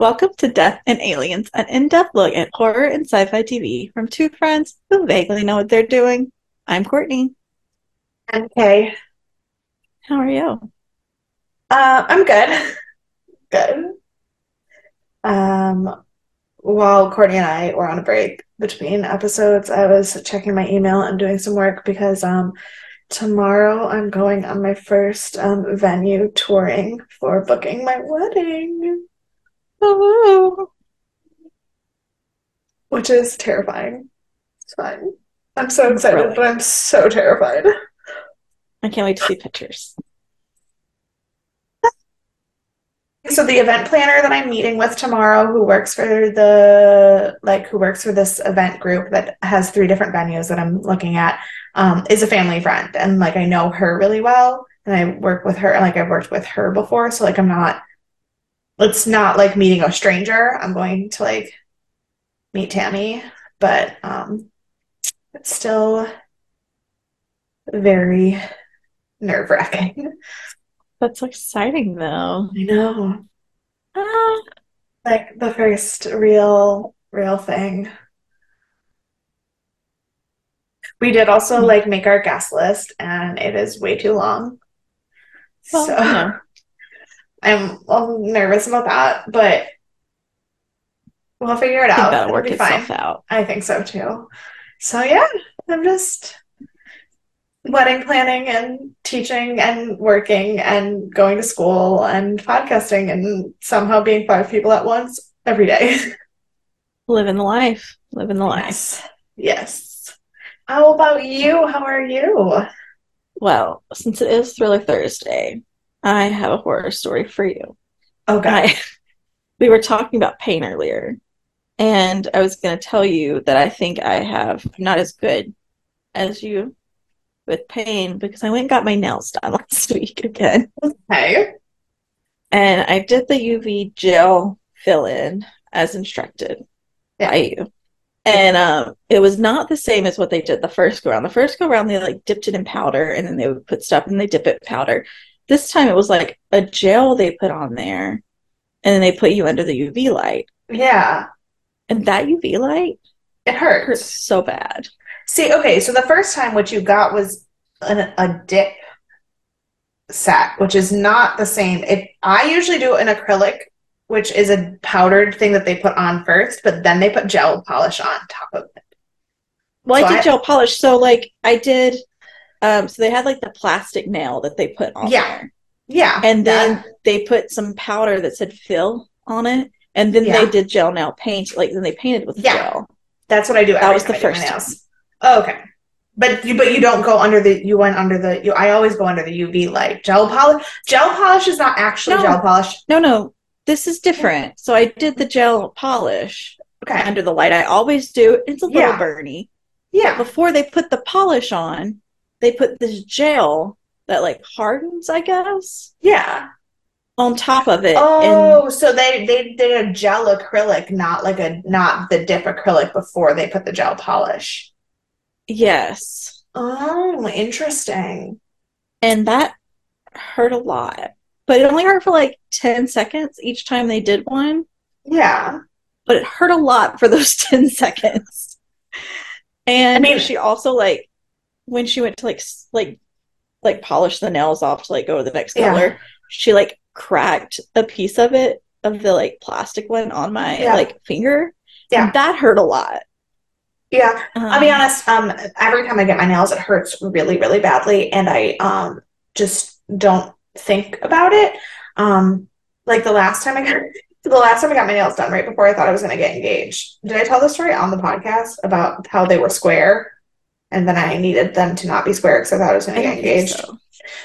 Welcome to Death and Aliens, an in depth look at horror and sci fi TV from two friends who vaguely know what they're doing. I'm Courtney. Okay. How are you? Uh, I'm good. Good. Um, while Courtney and I were on a break between episodes, I was checking my email and doing some work because um, tomorrow I'm going on my first um, venue touring for booking my wedding. Which is terrifying. It's fine. I'm so excited, but I'm so terrified. I can't wait to see pictures. So the event planner that I'm meeting with tomorrow, who works for the like who works for this event group that has three different venues that I'm looking at, um, is a family friend, and like I know her really well, and I work with her, like I've worked with her before, so like I'm not. It's not like meeting a stranger. I'm going to like meet Tammy, but um, it's still very nerve wracking. That's exciting, though. I know. Ah, Like the first real, real thing. We did also Hmm. like make our guest list, and it is way too long. well, So I'm a little nervous about that, but we'll figure it out. that'll It'll work be fine. itself out. I think so too. So yeah, I'm just wedding planning and teaching and working and going to school and podcasting and somehow being five people at once every day. Living the life. Living the life. Yes. Yes. How about you? How are you? Well, since it is Thriller Thursday, I have a horror story for you. Oh God. I, we were talking about pain earlier, and I was going to tell you that I think I have I'm not as good as you with pain because I went and got my nails done last week again, Hey. and I did the UV gel fill in as instructed Yeah. by you. And um, it was not the same as what they did the first go round. The first go round, they like dipped it in powder and then they would put stuff and they dip it in powder. This time it was like a gel they put on there and then they put you under the UV light. Yeah. And that UV light It hurts hurts. so bad. See, okay, so the first time what you got was an, a dip set, which is not the same. It I usually do an acrylic, which is a powdered thing that they put on first, but then they put gel polish on top of it. Well, So I did I- gel polish. So like I did, um, so they had like the plastic nail that they put on Yeah. there. Yeah. And then that- they put some powder that said fill on it. And then Yeah. they did gel nail paint. Like then they painted with Yeah. gel. that's what I do That was the I first nails. Oh, okay. But you but you don't go under the you went under the you I always go under the UV light. Gel polish gel polish is not actually No. gel polish. No, no, this is different. So I did the gel polish Okay. under the light. I always do. It's a little Yeah. burny. Yeah. Before they put the polish on, they put this gel that like hardens, I guess, Yeah. on top of it. Oh, and Oh, so they they did a gel acrylic, not like a not the dip acrylic before they put the gel polish. yes. Oh, interesting. And that hurt a lot. But it only hurt for like 10 seconds each time they did one. Yeah. But it hurt a lot for those 10 seconds. And I mean- she also like when she went to like like like polish the nails off to like go to the next Yeah. color, she like cracked a piece of it of the like plastic one on my Yeah. like finger. Yeah. And that hurt a lot. Yeah. I'll be Um, honest, um every time I get my nails it hurts really, really badly and I um just don't think about it. Um like the last time I got the last time I got my nails done right before I thought I was gonna get engaged. Did I tell the story on the podcast about how they were square? And then I needed them to not be square because I thought I was going to get engaged. so.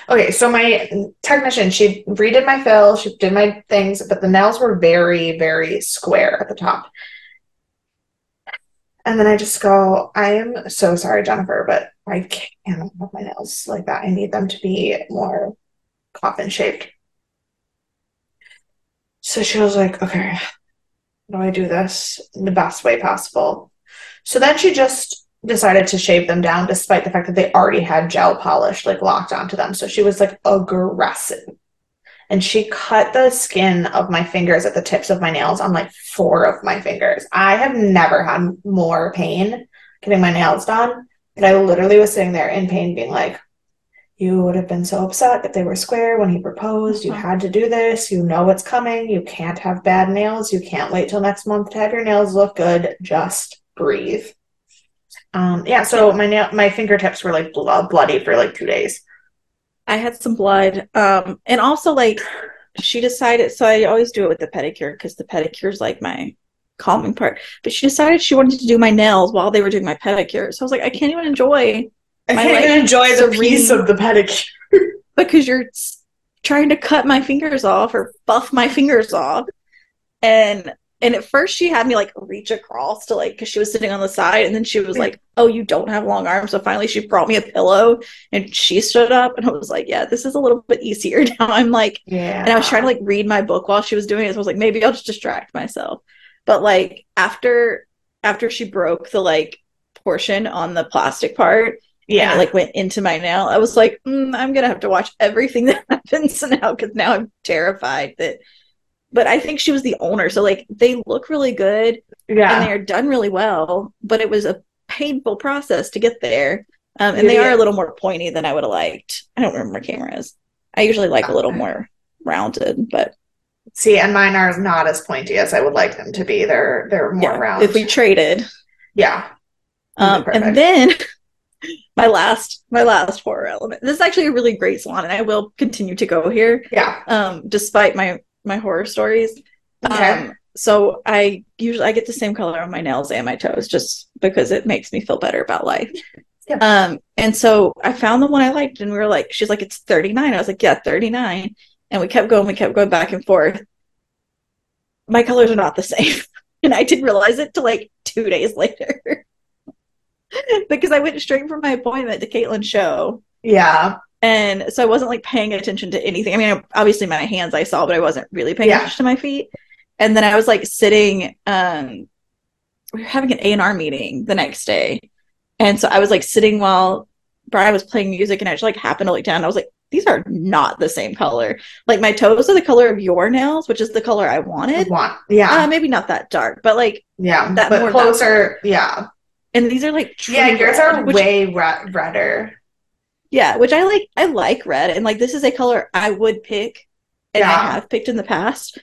Okay, so my technician, she redid my fill, she did my things, but the nails were very, very square at the top. And then I just go, I am so sorry, Jennifer, but I can't have my nails like that. I need them to be more coffin shaped. So she was like, okay, how do I do this in the best way possible? So then she just decided to shave them down despite the fact that they already had gel polish like locked onto them. So she was like aggressive. and she cut the skin of my fingers at the tips of my nails on like four of my fingers. I have never had more pain getting my nails done. And I literally was sitting there in pain, being like, you would have been so upset if they were square when he proposed. You Uh-huh. had to do this. You know what's coming. You can't have bad nails. You can't wait till next month to have your nails look good. Just breathe. Um, yeah, so my nail, my fingertips were like blo- bloody for like two days. I had some blood. Um, and also like she decided, so I always do it with the pedicure because the pedicure is like my calming part. But she decided she wanted to do my nails while they were doing my pedicure. So I was like, I can't even enjoy I can't even enjoy the piece of the pedicure. because you're trying to cut my fingers off or buff my fingers off. And and at first she had me like reach across to like because she was sitting on the side and then she was like, Oh, you don't have long arms. So finally she brought me a pillow and she stood up and I was like, Yeah, this is a little bit easier now. I'm like Yeah. and I was trying to like read my book while she was doing it. So I was like, maybe I'll just distract myself. But like after after she broke the like portion on the plastic part, yeah. and it like went into my nail, I was like, mm, I'm gonna have to watch everything that happens now because now I'm terrified that. But I think she was the owner, so like they look really good Yeah. and they are done really well. But it was a painful process to get there, um, and they Yeah. are a little more pointy than I would have liked. I don't remember cameras. I usually like a little more rounded, but See, and mine are not as pointy as I would like them to be. They're they're more yeah, round. if we traded. yeah. Um, and then my last my last horror element. This is actually a really great salon, and I will continue to go here, Yeah. um, despite my my horror stories. Okay. Um, so I usually I get the same color on my nails and my toes just because it makes me feel better about life. Yeah. Um, and so I found the one I liked, and we were like, she's like, it's 39. I was like, yeah, 39. And we kept going, we kept going back and forth. My colors are not the same. And I didn't realize it till like two days later. because I went straight from my appointment to Caitlin's show. Yeah. And so I wasn't like paying attention to anything. I mean, obviously my hands I saw, but I wasn't really paying Yeah. attention to my feet. And then I was like sitting, um, we were having an A&R meeting the next day. And so I was like sitting while Brian was playing music and I just like happened to look down. And I was like, these are not the same color. Like my toes are the color of your nails, which is the color I wanted. Want. Yeah. Uh, maybe not that dark, but like, yeah. that but more- closer. Yeah. and these are like Yeah. Yours red, are way re- redder. Yeah, which I like. I like red, and like this is a color I would pick, and I have picked in the past,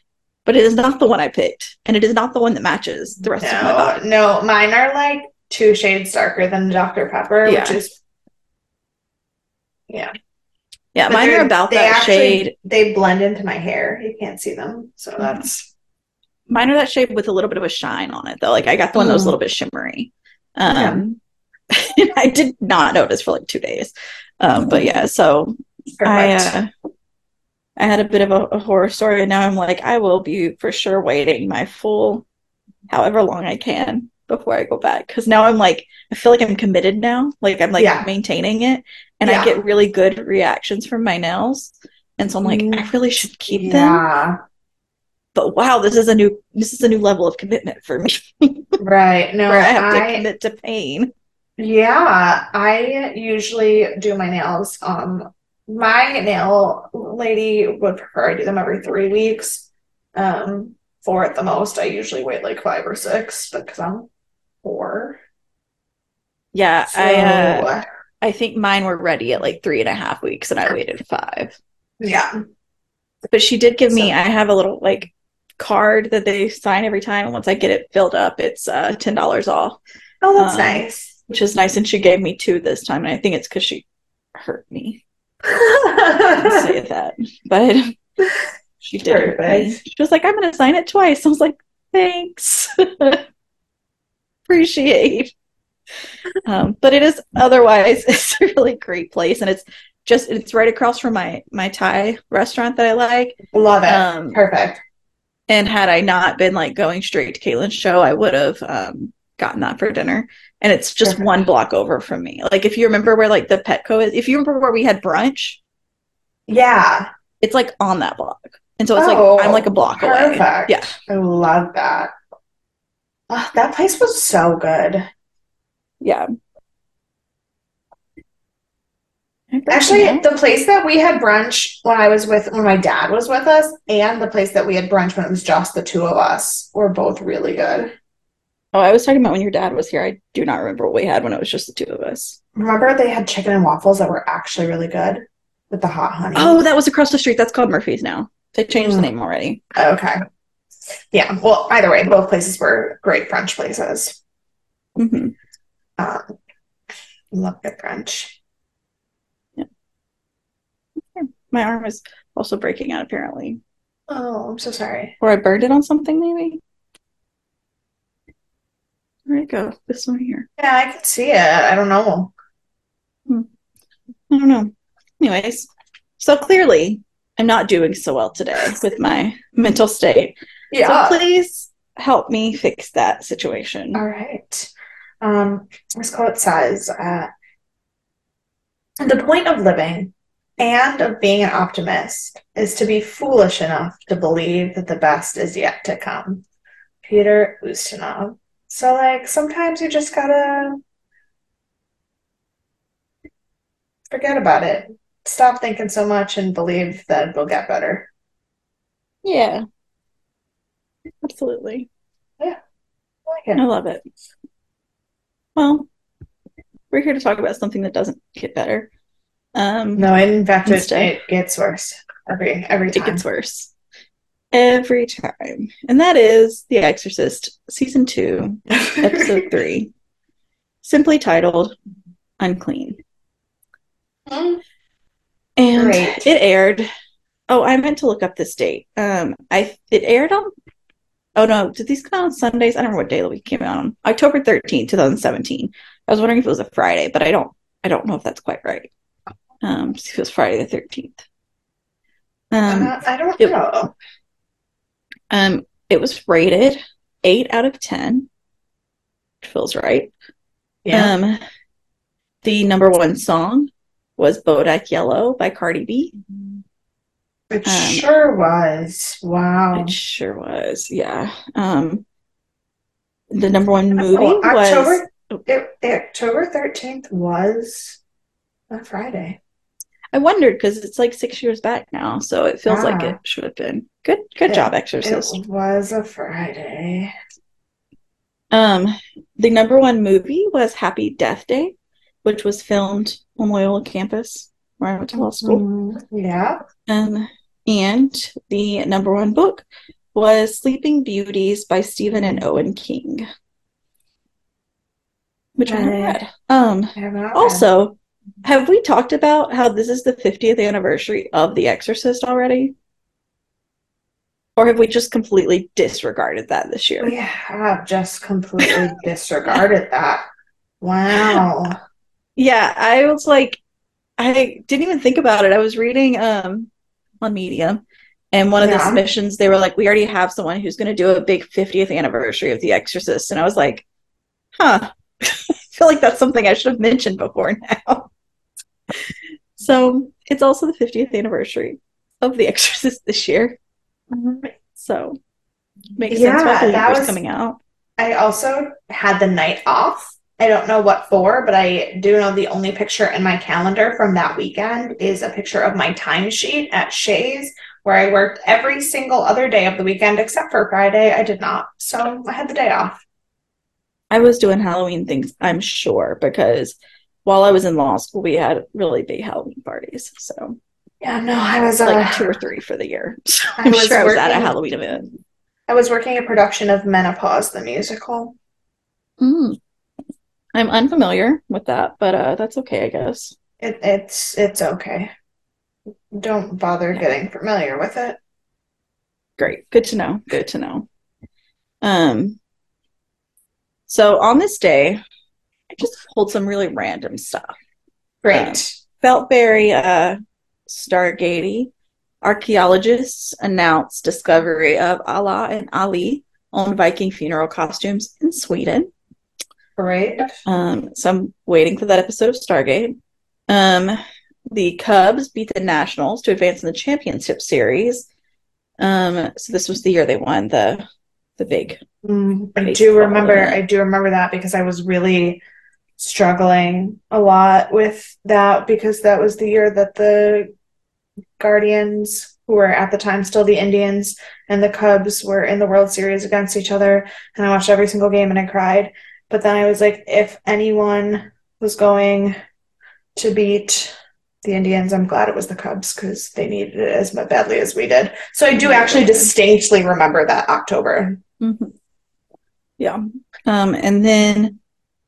but it is not the one I picked, and it is not the one that matches the rest of my No, body. no, mine are like two shades darker than Dr. Pepper, Yeah. which is yeah. Yeah, But mine are about that actually- shade. They blend into my hair. You can't see them, so Mm-hmm. that's Mine are that shade with a little bit of a shine on it, though. Like I got the one that was a Mm. little bit shimmery. Um, I did not notice for like two days. Um, but yeah, so I uh, I had a bit of a, a horror story, and now I'm like, I will be for sure waiting my full, however long I can before I go back. Because now I'm like, I feel like I'm committed now. Like I'm like Yeah. maintaining it, and Yeah. I get really good reactions from my nails, and so I'm like. I really should keep them. yeah, But wow, this is a new this is a new level of commitment for me, right. No, where I have to commit to pain. Yeah, I usually do my nails. Um, my nail lady would prefer I do them every three weeks. Um, four at the most. I usually wait like five or six because I'm poor. Yeah, So, I uh, I think mine were ready at like three and a half weeks, and I waited five. yeah. But she did give me, I have a little like card that they sign every time. And once I get it filled up, it's uh, $10 off, Oh, that's Um, nice. Which is nice. And she gave me two this time. And I think it's because she hurt me. I say that. But she did. Perfect. She was like, I'm going to sign it twice. I was like, thanks. Appreciate. Um, but it is otherwise, it's a really great place. And it's just, it's right across from my, my Thai restaurant that I like. Love it. Um, Perfect. And had I not been like going straight to Caitlin's show, I would have um, gotten that for dinner. And it's just Perfect. one block over from me. Like if you remember where like the Petco is, if you remember where we had brunch, Yeah. it's like on that block. And so it's Oh, like I'm like a block away. Yeah. I love that. Ah, that place was so good. Yeah. Actually, the place that we had brunch when I was with when my dad was with us, and the place that we had brunch when it was just the two of us, were both really good. Oh, I was talking about when your dad was here. I do not remember what we had when it was just the two of us. Remember they had chicken and waffles that were actually really good with the hot honey. Oh, that was across the street. That's called Murphy's now. They changed mm. the name already. Okay. Yeah. Well, either way, both places were great French places. Mm-hmm. Um, love good French. Yeah. My arm is also breaking out, apparently. Oh, I'm so sorry. Or I burned it on something, maybe. Where'd it go? This one here. Yeah, I can see it. I don't know. Hmm. I don't know. Anyways, so clearly I'm not doing so well today with my mental state. Yeah. So please help me fix that situation. All right. Um, this quote says, uh, the point of living and of being an optimist is to be foolish enough to believe that the best is yet to come. Peter Ustinov. So, like, sometimes you just gotta forget about it. Stop thinking so much and believe that it'll get better. Yeah. Absolutely. Yeah. I like it. I love it. Well, we're here to talk about something that doesn't get better. Um, no, in fact, it, it gets worse every every time. It gets worse every time, and that is The Exorcist, season two, episode three, simply titled "Unclean." Mm. And Great. it aired. Oh, I meant to look up this date. Um, I it aired on. Oh no, did these come out on Sundays? I don't remember what day of the week came out on. October thirteenth, two thousand seventeen. I was wondering if it was a Friday, but I don't. I don't know if that's quite right. Um, it was Friday the 13th. Um, uh, I don't it, know. Um, it was rated eight out of 10, feels right. Yeah. Um, the number one song was Bodak Yellow by Cardi B. It um, sure was. Wow. It sure was. Yeah. Um, the number one movie oh, October, was October 13th was a Friday. I wondered because it's like six years back now, so it feels like it should have been good. Good it, job, Exorcist. It was a Friday. Um, the number one movie was Happy Death Day, which was filmed on Loyola campus where I went to law school. Mm-hmm. Yeah. Um, and the number one book was Sleeping Beauties by Stephen and Owen King, which I, I read. Um, I also have we talked about how this is the 50th anniversary of The Exorcist already? Or have we just completely disregarded that this year? We have just completely disregarded that. Wow. Yeah, I was like, I didn't even think about it. I was reading um on Medium, and one of yeah. the submissions, they were like, we already have someone who's going to do a big 50th anniversary of The Exorcist. And I was like, huh, feel like that's something I should have mentioned before now. so it's also the 50th anniversary of The Exorcist this year. Mm-hmm. So makes yeah, sense why that was coming out. I also had the night off. I don't know what for, but I do know the only picture in my calendar from that weekend is a picture of my timesheet at Shays, where I worked every single other day of the weekend except for Friday. I did not. So I had the day off. I was doing Halloween things, I'm sure, because while I was in law school, we had really big Halloween parties. So yeah, no, I was like uh, two or three for the year. So I'm sure I was at a Halloween event. I was working a production of Menopause the musical. Mm. I'm unfamiliar with that, but uh, that's okay, I guess. It, it's it's okay. Don't bother yeah. getting familiar with it. Great, good to know. Good to know. Um. So on this day, I just pulled some really random stuff. Great. Um, felt very uh, Stargatey. Archaeologists announced discovery of Allah and Ali on Viking funeral costumes in Sweden. Great. Um, so I'm waiting for that episode of Stargate. Um, the Cubs beat the Nationals to advance in the championship series. Um, so this was the year they won the the big. Mm, I do remember. I do remember that because I was really struggling a lot with that because that was the year that the Guardians, who were at the time still the Indians, and the Cubs were in the World Series against each other. And I watched every single game and I cried. But then I was like, if anyone was going to beat the Indians, I'm glad it was the Cubs because they needed it as badly as we did. So I do actually distinctly remember that October. Mm-hmm. Yeah. Um, and then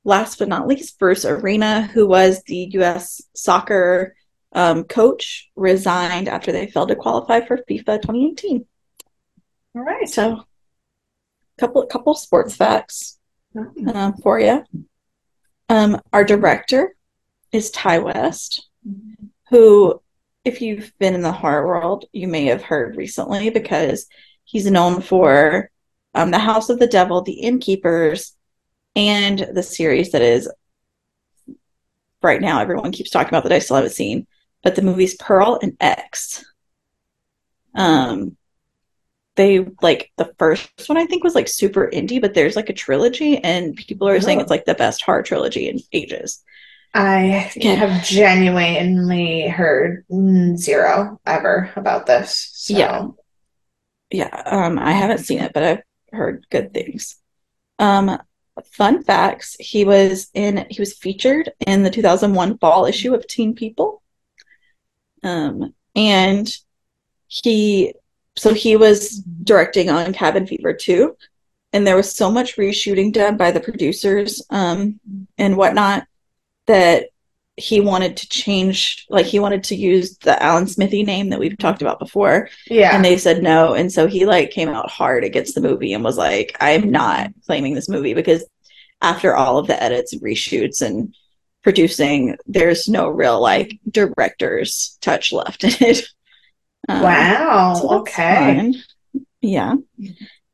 last but not least, Bruce Arena, who was the U.S. soccer um, coach, resigned after they failed to qualify for FIFA 2018. All right. So, couple couple sports facts um, for you. Um, our director is Ti West, who, if you've been in the horror world, you may have heard recently because he's known for um, The House of the Devil, The Innkeepers, and the series that is right now everyone keeps talking about that I still haven't seen, but the movies Pearl and X. Um, they like the first one I think was like super indie, but there's like a trilogy, and people are oh. saying it's like the best horror trilogy in ages. I yeah. have genuinely heard zero ever about this. So. Yeah, yeah. Um, I haven't seen it, but I've heard good things. Um, fun facts: he was in he was featured in the 2001 fall issue of Teen People. Um, and he so he was directing on Cabin Fever 2, and there was so much reshooting done by the producers um, and whatnot that he wanted to change like he wanted to use the Alan Smithee name that we've talked about before. Yeah. And they said no. And so he like came out hard against the movie and was like, I'm not claiming this movie because after all of the edits and reshoots and producing, there's no real like director's touch left in it. Um, wow. So okay. Fun. Yeah.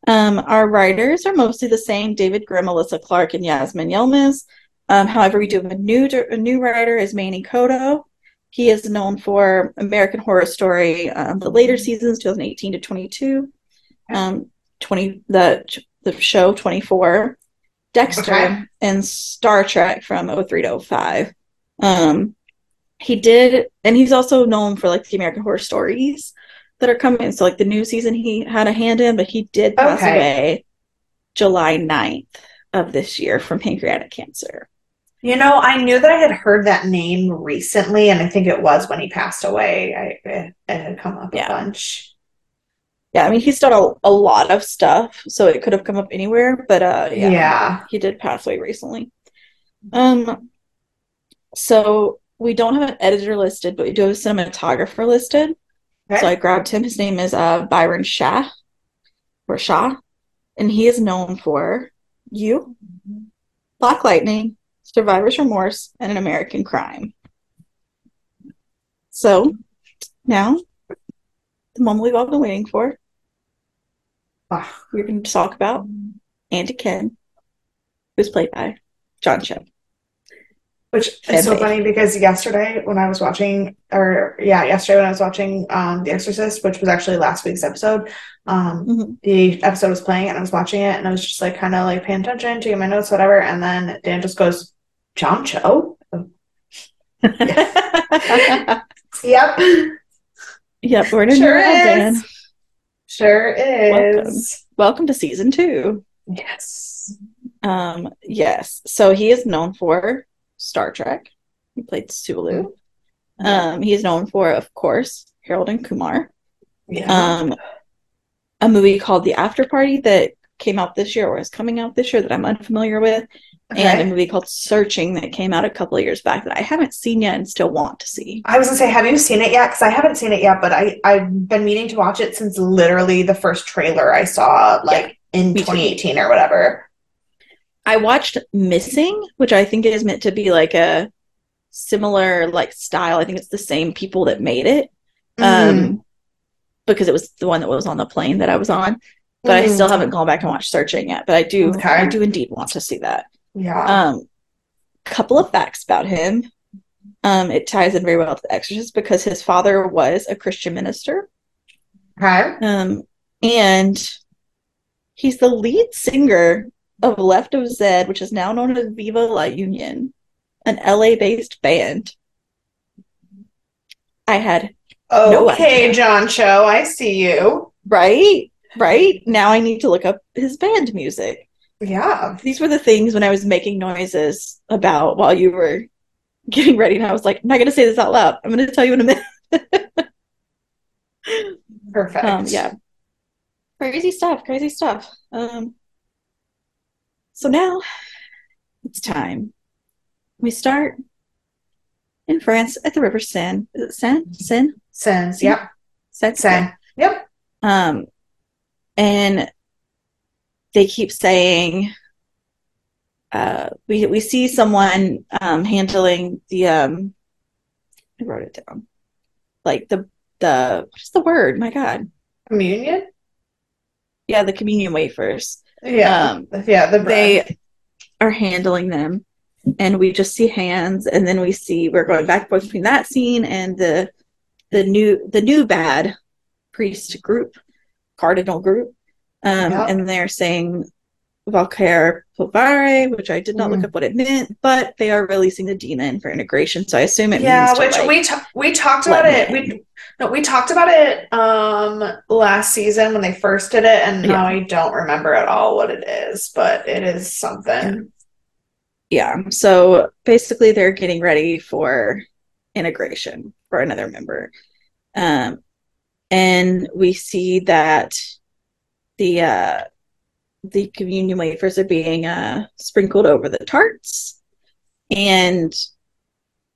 Um, our writers are mostly the same: David Grimm, Melissa Clark, and Yasmin Yilmaz. Um, however, we do have a new a new writer is Manny Coto. He is known for American Horror Story, um, the later seasons, 2018 to 22, um, 20 the the show 24, Dexter, okay. and Star Trek from 03 to 05. Um, he did, and he's also known for like the American Horror Stories that are coming. So like the new season, he had a hand in, but he did pass okay. away July 9th of this year from pancreatic cancer. You know, I knew that I had heard that name recently, and I think it was when he passed away. I it, it had come up yeah. a bunch. Yeah, I mean he's done a, a lot of stuff, so it could have come up anywhere. But uh, yeah, yeah, he did pass away recently. Um, so we don't have an editor listed, but we do have a cinematographer listed. Okay. So I grabbed him. His name is uh, Byron Shah, or Shah, and he is known for you, Black Lightning, Survivor's Remorse, and An American Crime. So now, the moment we've all been waiting for. Ah. We're going to talk about Andy Kim, who's played by John Cho. Which is so funny because yesterday when I was watching, or yeah, yesterday when I was watching um, The Exorcist, which was actually last week's episode, um, mm-hmm. the episode was playing and I was watching it and I was just like kind of like paying attention, taking my notes, whatever. And then Dan just goes, John Cho? yep. Yep, we're in sure Dan. Sure is. Welcome. Welcome to season two. Yes. Um, yes. So he is known for Star Trek. He played Sulu. Mm-hmm. Um, he is known for, of course, Harold and Kumar. Yeah. Um, a movie called The After Party that came out this year or is coming out this year that I'm unfamiliar with. Okay. And a movie called Searching that came out a couple of years back that I haven't seen yet and still want to see. I was gonna say, have you seen it yet? Because I haven't seen it yet, but I I've been meaning to watch it since literally the first trailer I saw, like yeah, in 2018 too. or whatever. I watched Missing, which I think is meant to be like a similar like style. I think it's the same people that made it. Mm. Um because it was the one that was on the plane that I was on. But mm. I still haven't gone back and watched Searching yet. But I do okay. I do indeed want to see that. Yeah. Um couple of facts about him. Um, it ties in very well to the Exorcist because his father was a Christian minister. Okay. Um, and he's the lead singer of Left of Zed, which is now known as Viva La Union. an LA based band. I had Okay, idea. John Cho, I see you. right, right. Now I need to look up his band music. Yeah. These were the things when I was making noises about while you were getting ready, and I was like, I'm not going to say this out loud. I'm going to tell you in a minute. Perfect. Um, yeah. Crazy stuff, crazy stuff. Um, so now it's time. We start in France at the River Seine. Is it Seine? Seine? Sens. Yep. Seine? Yep. Um, and they keep saying, uh, we we see someone um, handling the um, I wrote it down, like the the what is the word? My God, Communion. yeah, the communion wafers. Yeah. Um, yeah. The they are handling them and we just see hands and then we see we're going back and forth between that scene and the the new the new bad priest group cardinal group um Yeah. and they're saying Valkyr Povare, which I did not look Mhm. up what it meant, but they are releasing the demon for integration. So I assume it yeah, means to which like, we ta- we talked about it. me- We no, we talked about it um last season when they first did it, and now I don't remember at all what it is, but it is something. yeah. So basically, they're getting ready for integration for another member. Um, and we see that the uh, the communion wafers are being uh, sprinkled over the tarts, and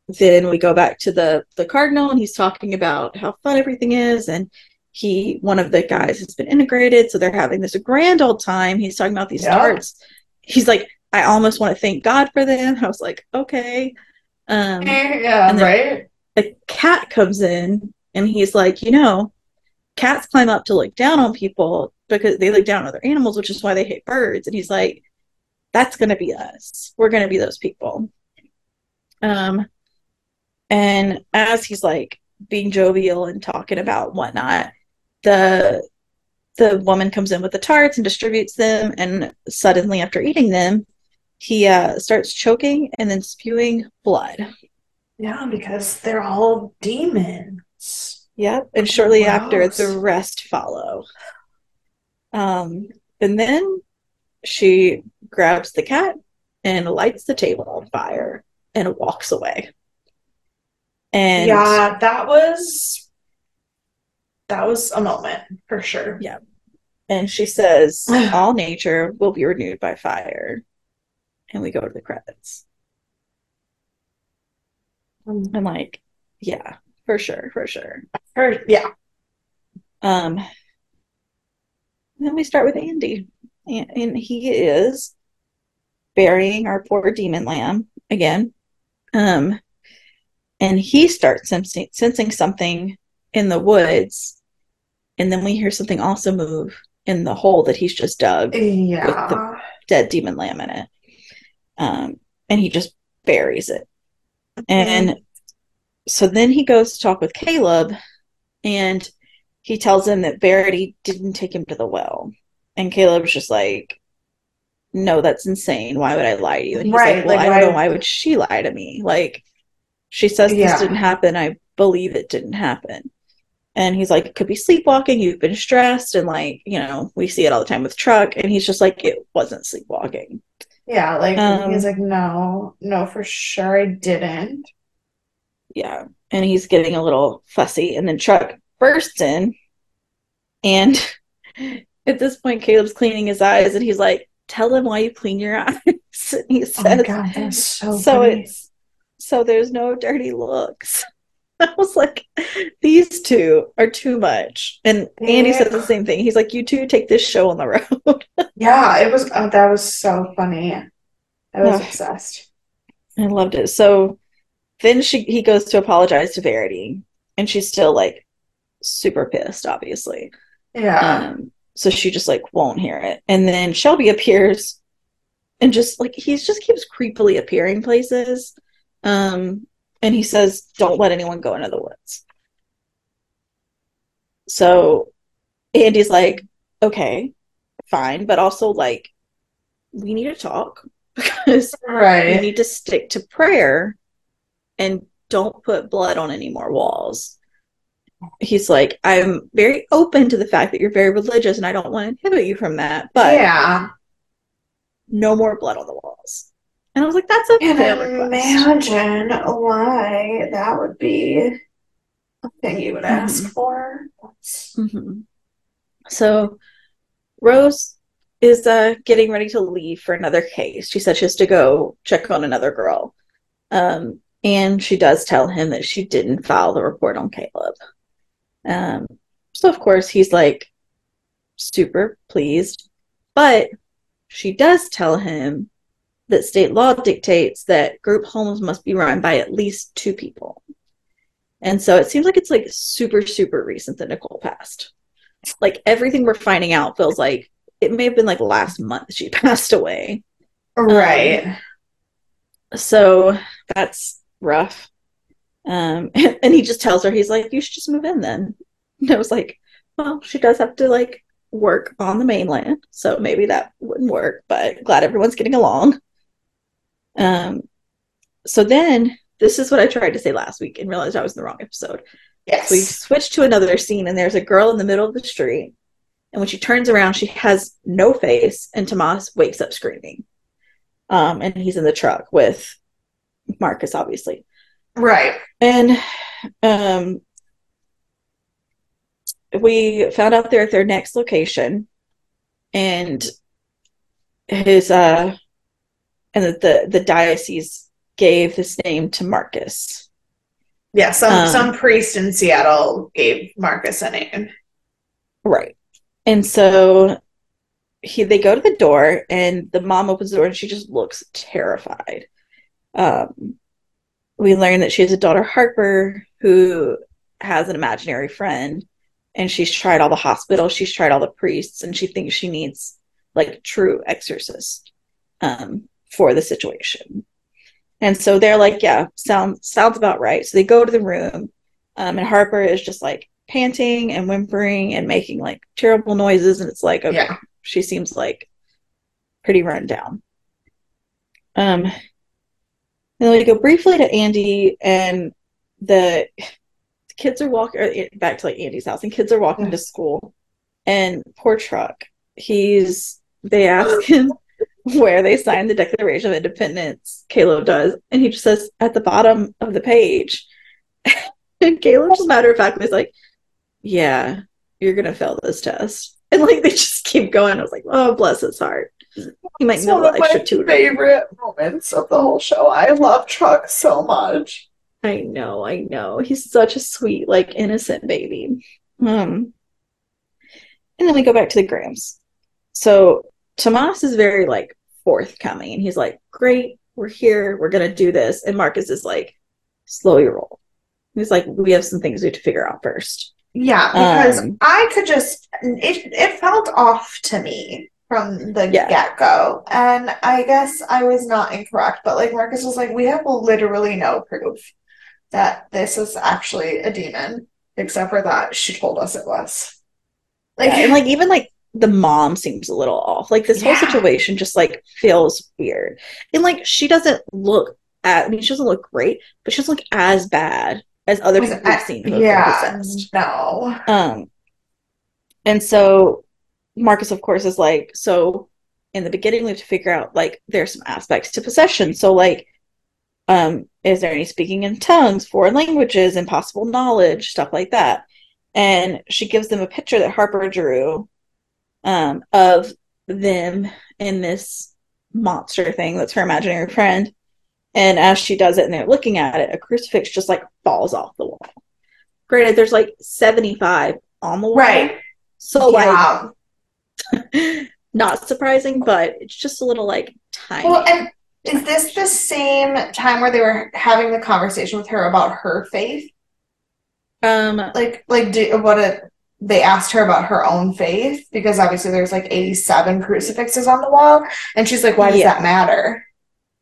then we go back to the the cardinal, and he's talking about how fun everything is, and he one of the guys has been integrated, so they're having this grand old time. He's talking about these Yeah. tarts. He's like, I almost want to thank God for them. I was like, okay. Um, yeah, and right. a cat comes in and he's like, you know, cats climb up to look down on people because they look down on other animals, which is why they hate birds. And he's like, that's going to be us. We're going to be those people. Um, and as he's like being jovial and talking about whatnot, the the woman comes in with the tarts and distributes them, and suddenly after eating them, he uh, starts choking and then spewing blood. Yeah, because they're all demons. Yep. And shortly after, Gross. the rest follow. Um, and then she grabs the cat and lights the table on fire and walks away. And yeah, that was that was a moment for sure. Yeah. and she says, All nature will be renewed by fire. And we go to the credits. Um, I'm like, yeah, for sure, for sure. her- yeah. Um, then we start with Andy, and, he is burying our poor demon lamb again. Um, and he starts sensing, sensing something in the woods, and then we hear something also move in the hole that he's just dug, Yeah. With the dead demon lamb in it. Um, and he just buries it. And so then he goes to talk with Caleb, and he tells him that Verity didn't take him to the well. And Caleb's just like, No, that's insane. Why would I lie to you? And he's Right, like, Well, like, I don't know. why- Why would she lie to me? Like, she says this Yeah. didn't happen. I believe it didn't happen. And he's like, It could be sleepwalking. You've been stressed. And, like, you know, we see it all the time with Truck. And he's just like, It wasn't sleepwalking. Yeah, like Um, he's like, no, no, for sure I didn't. Yeah. And he's getting a little fussy. And then Truck in. And at this point, Caleb's cleaning his eyes and he's like, Tell him why you clean your eyes. And he Oh says, my God, that's so so funny. it's so there's no dirty looks. I was like, these two are too much. And Andy said the same thing. He's like, you two take this show on the road. Yeah, it was oh, that was so funny. I was obsessed. I loved it. So then she he goes to apologize to Verity, and she's still like super pissed, obviously. Yeah. Um, so she just like won't hear it. And then Shelby appears and just like he just keeps creepily appearing places. Um, and he says, Don't let anyone go into the woods. So Andy's like, Okay, fine, but also like we need to talk. because Right. need to stick to prayer and don't put blood on any more walls. He's like, I'm very open to the fact that you're very religious and I don't want to inhibit you from that, but yeah. no more blood on the walls. And I was like, that's a Can fair request. imagine why that would be a thing you would ask Mhm. for. Mhm. So Rose is uh, getting ready to leave for another case. She said she has to go check on another girl. Um, and she does tell him that she didn't file the report on Caleb. Um, so, of course, he's like super pleased. But she does tell him that state law dictates that group homes must be run by at least two people. And so it seems like it's like super, super recent that Nicole passed. Like everything we're finding out feels like it may have been like last month she passed away. Right. So that's rough. Um, and he just tells her, he's like, you should just move in then. And I was like, well, she does have to like work on the mainland, so maybe that wouldn't work, but glad everyone's getting along. Um, so then this is what I tried to say last week and realized I was in the wrong episode. yes. So we switch to another scene, and there's a girl in the middle of the street. And when she turns around, she has no face, and Tomas wakes up screaming. Um, and he's in the truck with Marcus, obviously. Right. And um, we found out they're at their next location, and his uh, and the the, the diocese gave this name to Marcus. Yeah, some Um, some priest in Seattle gave Marcus a name. Right. And so he they go to the door and the mom opens the door and she just looks terrified. Um we learn that she has a daughter Harper who has an imaginary friend and she's tried all the hospitals, she's tried all the priests and she thinks she needs like true exorcist um for the situation. And so they're like, yeah, sounds sounds about right. So they go to the room um, and Harper is just like panting and whimpering and making like terrible noises. And it's like, okay, Yeah. she seems like pretty run down. Um, and then we go briefly to Andy, and the, kids are walking eh, back to like Andy's house, and kids are walking to school. And poor Truck, he's they ask him where they signed the Declaration of Independence. Caleb does, and he just says at the bottom of the page. and Caleb, just matter of fact, was like, "Yeah, you're gonna fail this test." And like they just keep going. I was like, "Oh, bless his heart." He might know one the of my extra tutor. favorite moments of the whole show. I love Truck so much. I know, I know. He's such a sweet, like innocent baby. Um, and then we go back to the Grams. So Tomas is very like forthcoming, and he's like, "Great, we're here. We're gonna do this." And Marcus is like, "Slow your roll." He's like, "We have some things we have to figure out first. Yeah, because Um, I could just it it felt off to me from the Yeah. get-go. And I guess I was not incorrect, but like Marcus was like, we have literally no proof that this is actually a demon, except for that she told us it was. Like, Yeah, and like even like the mom seems a little off. Like this whole situation just like feels weird. And like she doesn't look at I mean she doesn't look great, but she doesn't look as bad as other was- people we've seen yeah, possessed. no. Um and so Marcus of course is like, so in the beginning we have to figure out like there's some aspects to possession. So like um is there any speaking in tongues, foreign languages, impossible knowledge, stuff like that. And she gives them a picture that Harper drew um, of them in this monster thing that's her imaginary friend. And as she does it and they're looking at it, a crucifix just like falls off the wall. Granted, there's like 75 on the wall. Right. So Yeah. like not surprising, but it's just a little like tiny. Well, and is this the same time where they were having the conversation with her about her faith? um Like, like, do, what it, they asked her about her own faith because obviously there's like 87 crucifixes on the wall, and she's like, "Why does Yeah. that matter?"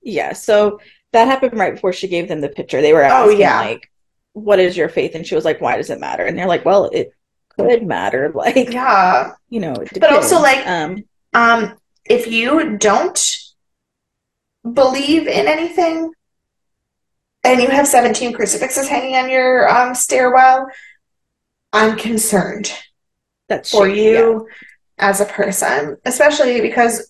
yeah, so that happened right before she gave them the picture. They were Oh, asking yeah. like, what is your faith? And she was like, why does it matter? And they're like, well, it could matter. Like, Yeah. you know, it But also, like- um Um, if you don't believe in anything and you have 17 crucifixes hanging on your um, stairwell, I'm concerned That's for shady, you as a person, especially because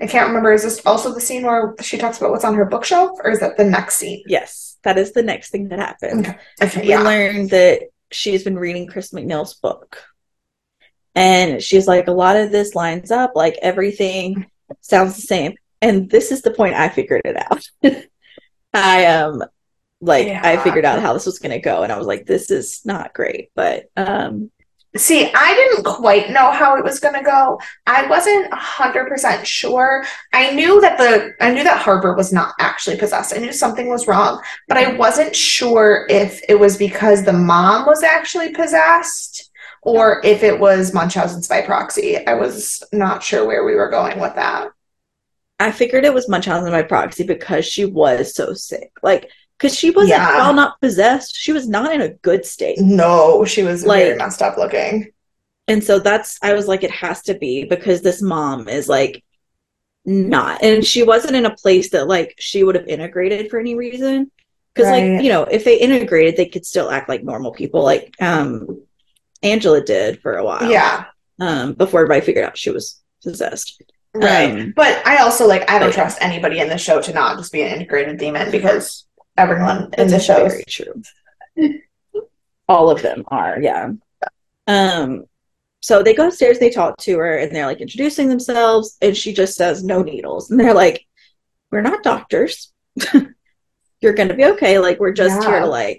I can't remember. Is this also the scene where she talks about what's on her bookshelf, or is that the next scene? Yes, that is the next thing that happens. Okay. Okay. we Yeah. learn that she's been reading Chris MacNeil's book. And she's like, a lot of this lines up, like everything sounds the same. And this is the point I figured it out. I um like I figured out how this was gonna go and I was like, this is not great. But um See, I didn't quite know how it was going to go. I wasn't 100% sure. I knew that the I knew that Harper was not actually possessed. I knew something was wrong, but I wasn't sure if it was because the mom was actually possessed or if it was Munchausen's by proxy. I was not sure where we were going with that. I figured it was Munchausen by proxy because she was so sick. Like because she wasn't Yeah. well not possessed, she was not in a good state. No, she was Like- very messed up looking. And so that's I was like, it has to be because this mom is like not and she wasn't in a place that like she would have integrated for any reason. Because Right. like, you know, if they integrated, they could still act like normal people, like um Angela did for a while. Yeah, Um, before everybody figured out she was possessed. right. Um, but I also like I don't trust anybody in the show to not just be an integrated demon because everyone in the show very true. All of them are, yeah. Um, so they go upstairs, they talk to her, and they're like introducing themselves, and she just says no needles, and they're like, "We're not doctors. You're gonna be okay. Like we're just here to like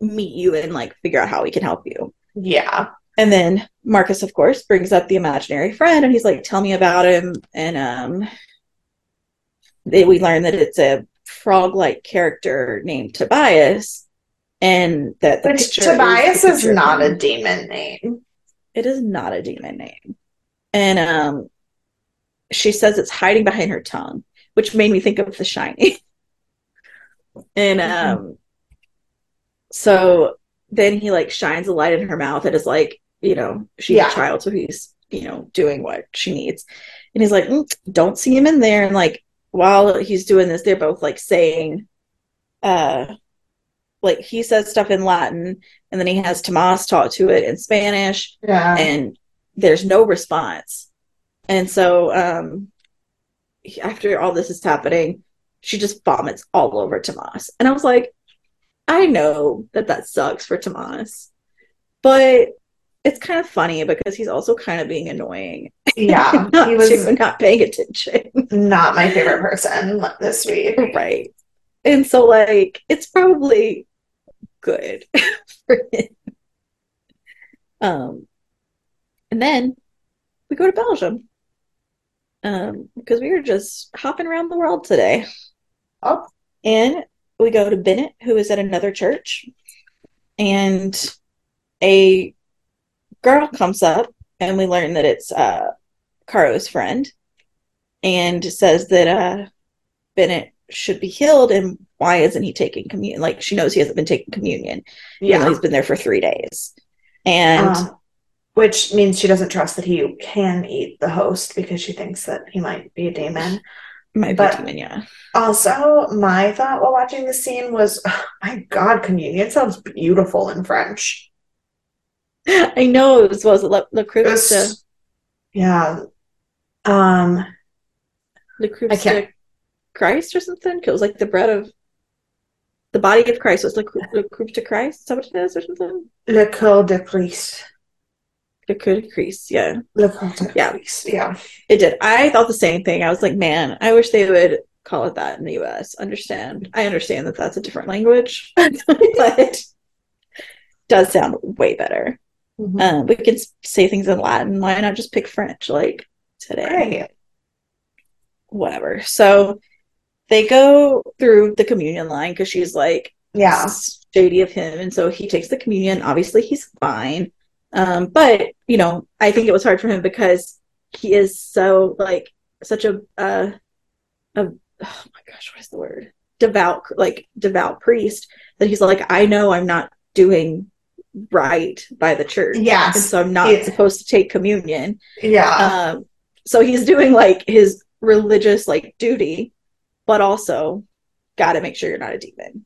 meet you and like figure out how we can help you." Yeah. And then Marcus, of course, brings up the imaginary friend, and he's like, "Tell me about him." And um, they, we learn that it's a frog-like character named Tobias, and that the Which Tobias is of not a demon name. It is not a demon name, and um, she says it's hiding behind her tongue, which made me think of The Shining. and Mhm. um, so then he like shines a light in her mouth and is like, you know, she's Yeah. a child, so he's you know doing what she needs, and he's like, "Mm, don't see him in there, and like while he's doing this, they're both like saying, uh, like he says stuff in Latin, and then he has Tomas talk to it in Spanish, Yeah. and there's no response. And so um after all this is happening, she just vomits all over Tomas. And I was like, I know that that sucks for Tomas, but it's kind of funny because he's also kind of being annoying. Yeah. not, He was to- not paying attention. not my favorite person this week. right. And so like it's probably good for him. Um and then we go to Belgium. Um, because we were just hopping around the world today. Oh. And we go to Bennett, who is at another church, and a girl comes up, and we learn that it's uh Caro's friend, and says that uh Bennett should be healed, and why isn't he taking communion? Like she knows he hasn't been taking communion, Yeah. he's been there for three days. And Uh, which means she doesn't trust that he can eat the host because she thinks that he might be a demon. my but- demon, yeah. Also, my thought while watching the scene was, oh, my God, communion sounds beautiful in French. I know it was was Le, Le It yeah. Um, Le I Christ or something. It was like the bread of the body of Christ was Le, Cru- Le Creuset Christ. Is that what it is or something? Le Coeur de Christ. Le Creuset Christ, yeah. Le Coeur de Yeah. Christ. Yeah. It did. I thought the same thing. I was like, man, I wish they would call it that in the US. Understand? I understand that that's a different language, but it does sound way better. Mhm. Um, we can say things in Latin. Why not just pick French like today? Right. Whatever. So they go through the communion line because she's like, Yeah. shady of him. And so he takes the communion. Obviously, he's fine. Um, but, you know, I think it was hard for him because he is so, like, such a, uh, a, oh my gosh, what is the word? Devout, like, devout priest that he's like, I know I'm not doing right by the church. And so I'm not supposed to take communion. Yeah. Um, so he's doing like his religious like duty, but also got to make sure you're not a demon.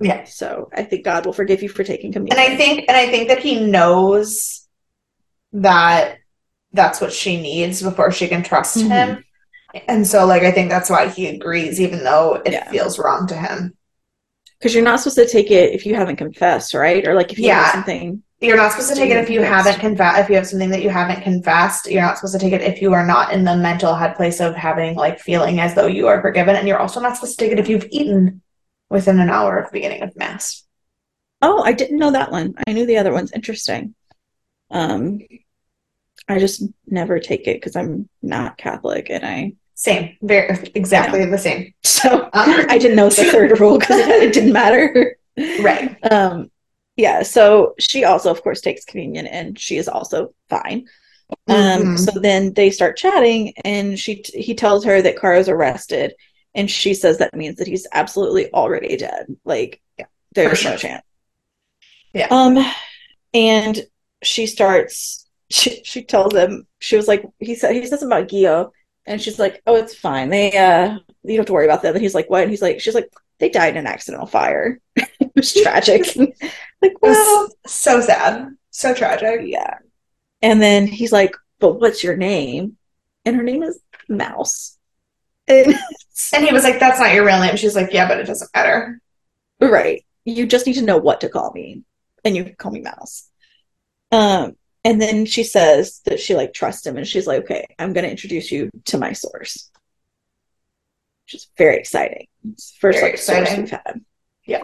Yeah. So I think God will forgive you for taking communion. And I think and I think that he knows that that's what she needs before she can trust Mhm. him. And so like I think that's why he agrees even though it Yeah. feels wrong to him. because you're not supposed to take it if you haven't confessed, right? Or like if you Yeah. have something. You're not supposed to take it if you haven't confessed if you have something that you haven't confessed. You're not supposed to take it if you are not in the mental head place of having like feeling as though you are forgiven. And you're also not supposed to take it if you've eaten within an hour of the beginning of mass. Oh, I didn't know that one. I knew the other one's interesting. Um, I just never take it because I'm not Catholic, and I Same. Very exactly the same. so Um, I didn't know the third rule because it, it didn't matter. Right. Um, yeah. So she also, of course, takes communion, and she is also fine. Um, Mhm. so then they start chatting, and she he tells her that Caro's arrested, and she says that means that he's absolutely already dead. Like, Yeah, there's for no chance. Yeah. Um, and she starts. She she tells him she was like he said he says about Gio, and she's like, oh, it's fine. They uh, you don't have to worry about them. And he's like, what? And he's like, she's like, they died in an accidental fire. it was tragic. like, well, was so sad. So tragic. yeah. And then he's like, but what's your name? And her name is Mouse. And And he was like, That's not your real name. She's like, Yeah, but it doesn't matter. right, you just need to know what to call me, and you can call me Mouse. Um, and then she says that she like trusts him, and she's like, okay, I'm going to introduce you to my source, which is very exciting. It's first Very like exciting. we've had. Yeah.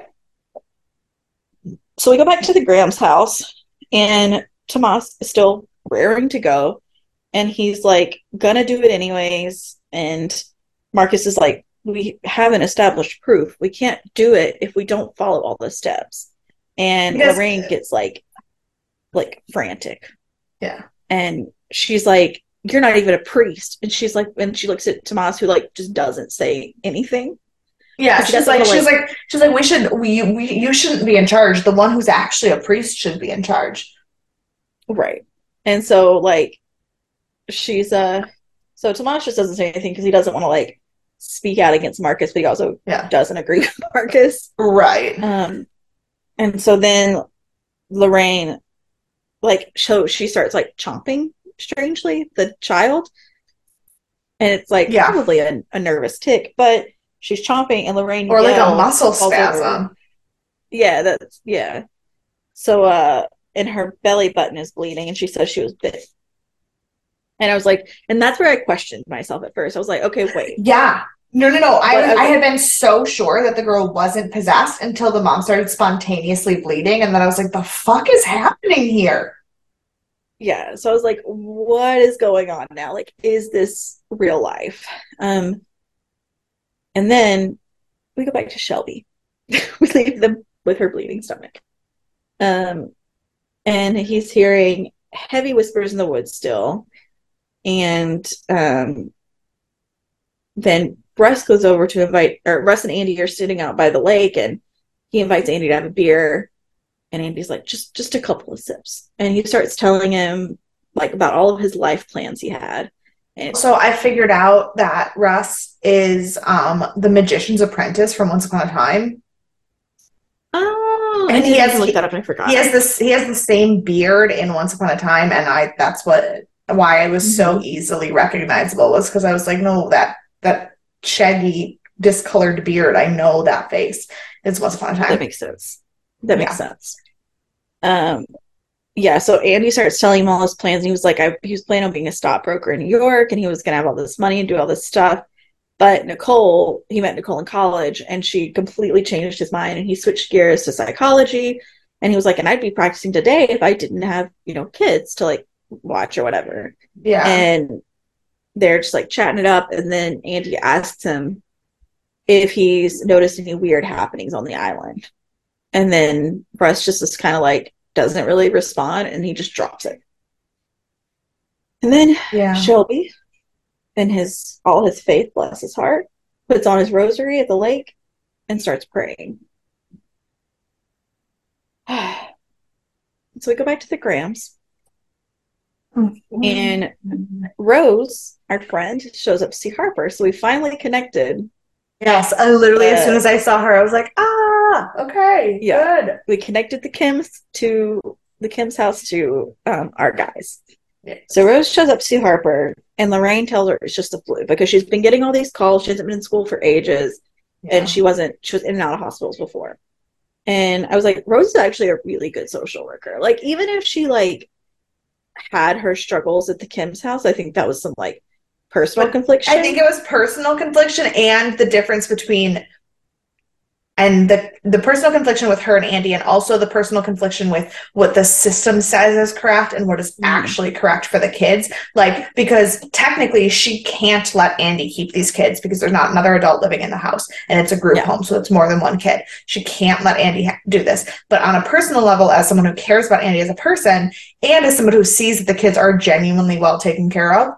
So we go back to the Graham's house, and Tomas is still raring to go, and he's like gonna do it anyways. And Marcus is like, we haven't established proof. We can't do it if we don't follow all the steps. And Because- Lorraine gets like, like frantic, Yeah. and she's like, "You're not even a priest." And she's like, and she looks at Tomas, who like just doesn't say anything. Yeah, She she's like, she's like, she's like, we should, we, we, you shouldn't be in charge. The one who's actually a priest should be in charge. Right. And so like she's uh so Tomas just doesn't say anything because he doesn't want to like speak out against Marcus, but he also Yeah. doesn't agree with Marcus. Right. Um and so then Lorraine like so she starts like chomping strangely, the child. And it's like Yeah. probably a, a nervous tick, but she's chomping and Lorraine Or like a muscle over. spasm. Yeah, that's yeah. So uh and her belly button is bleeding and she says she was bit. And I was like, and that's where I questioned myself at first. I was like, okay, wait. Yeah. No, no, no. I, I had been so sure that the girl wasn't possessed until the mom started spontaneously bleeding. And then I was like, the fuck is happening here? Yeah. So I was like, what is going on now? Like, is this real life? Um and then we go back to Shelby. we leave them with her bleeding stomach. Um and he's hearing heavy whispers in the woods still. And um then Russ goes over to invite, or Russ and Andy are sitting out by the lake, and he invites Andy to have a beer. And Andy's like, just just a couple of sips, and he starts telling him like about all of his life plans he had. And So I figured out that Russ is um the magician's apprentice from Once Upon a Time. oh, And he has- has look that up, I forgot. He has this he has the same beard in Once Upon a Time, and I that's what why I was so easily recognizable was because I was like, no, that that shaggy, discolored beard, I know that face. It's Once Upon a Time. that makes sense. That makes sense. Um, yeah. So Andy starts telling him all his plans. And he was like, I, he was planning on being a stockbroker in New York, and he was going to have all this money and do all this stuff. But Nicole, he met Nicole in college, and she completely changed his mind, and he switched gears to psychology. And he was like, and I'd be practicing today if I didn't have, you know, kids to like watch or whatever. Yeah. And they're just like chatting it up. And then Andy asks him if he's noticed any weird happenings on the island. And then Russ just is kind of like, doesn't really respond and he just drops it. And then yeah. Shelby, in his all his faith, bless his heart, puts on his rosary at the lake and starts praying. so we go back to the Grahams. And Rose, our friend, shows up to see Harper. So we finally connected Yes, I literally, as soon as I saw her, I was like, ah, okay, Yeah. good. We connected the Kims to the Kim's house to um, our guys. Yeah. So Rose shows up to see Harper, and Lorraine tells her it's just a flu because she's been getting all these calls. She hasn't been in school for ages, Yeah. and she wasn't. She was in and out of hospitals before. And I was like, Rose is actually a really good social worker. Like, even if she like had her struggles at the Kim's house, I think that was some like personal But confliction. I think it was personal confliction and the difference between and the the personal confliction with her and Andy and also the personal confliction with what the system says is correct and what is Mhm. actually correct for the kids like because technically she can't let Andy keep these kids because there's not another adult living in the house and it's a group Yeah. home so it's more than one kid she can't let Andy ha- do this but on a personal level as someone who cares about Andy as a person and as someone who sees that the kids are genuinely well taken care of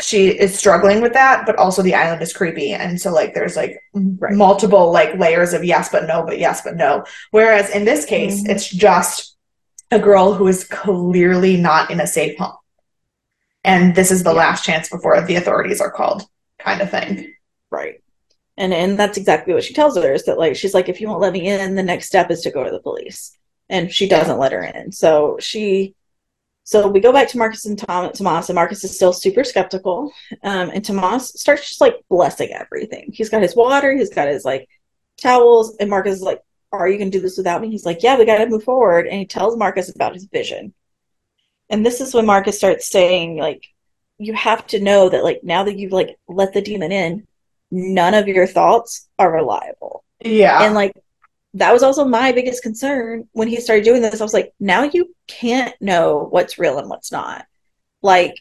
she is struggling with that but also the island is creepy and so like there's like Right. multiple like layers of yes but no but yes but no whereas in this case Mhm. it's just a girl who is clearly not in a safe home and this is the Yeah. last chance before the authorities are called kind of thing Right. And and that's exactly what she tells her is that like she's like if you won't let me in, the next step is to go to the police. And she doesn't let her in. So she so we go back to Marcus and Tom Tomas and Marcus is still super skeptical. Um and Tomas starts just like blessing everything. He's got his water, he's got his like towels, and Marcus is like, Are you gonna do this without me? He's like, Yeah, we gotta move forward. And he tells Marcus about his vision. And this is when Marcus starts saying, like, you have to know that like now that you've like let the demon in, none of your thoughts are reliable. yeah And like that was also my biggest concern when he started doing this. I was like, now you can't know what's real and what's not. Like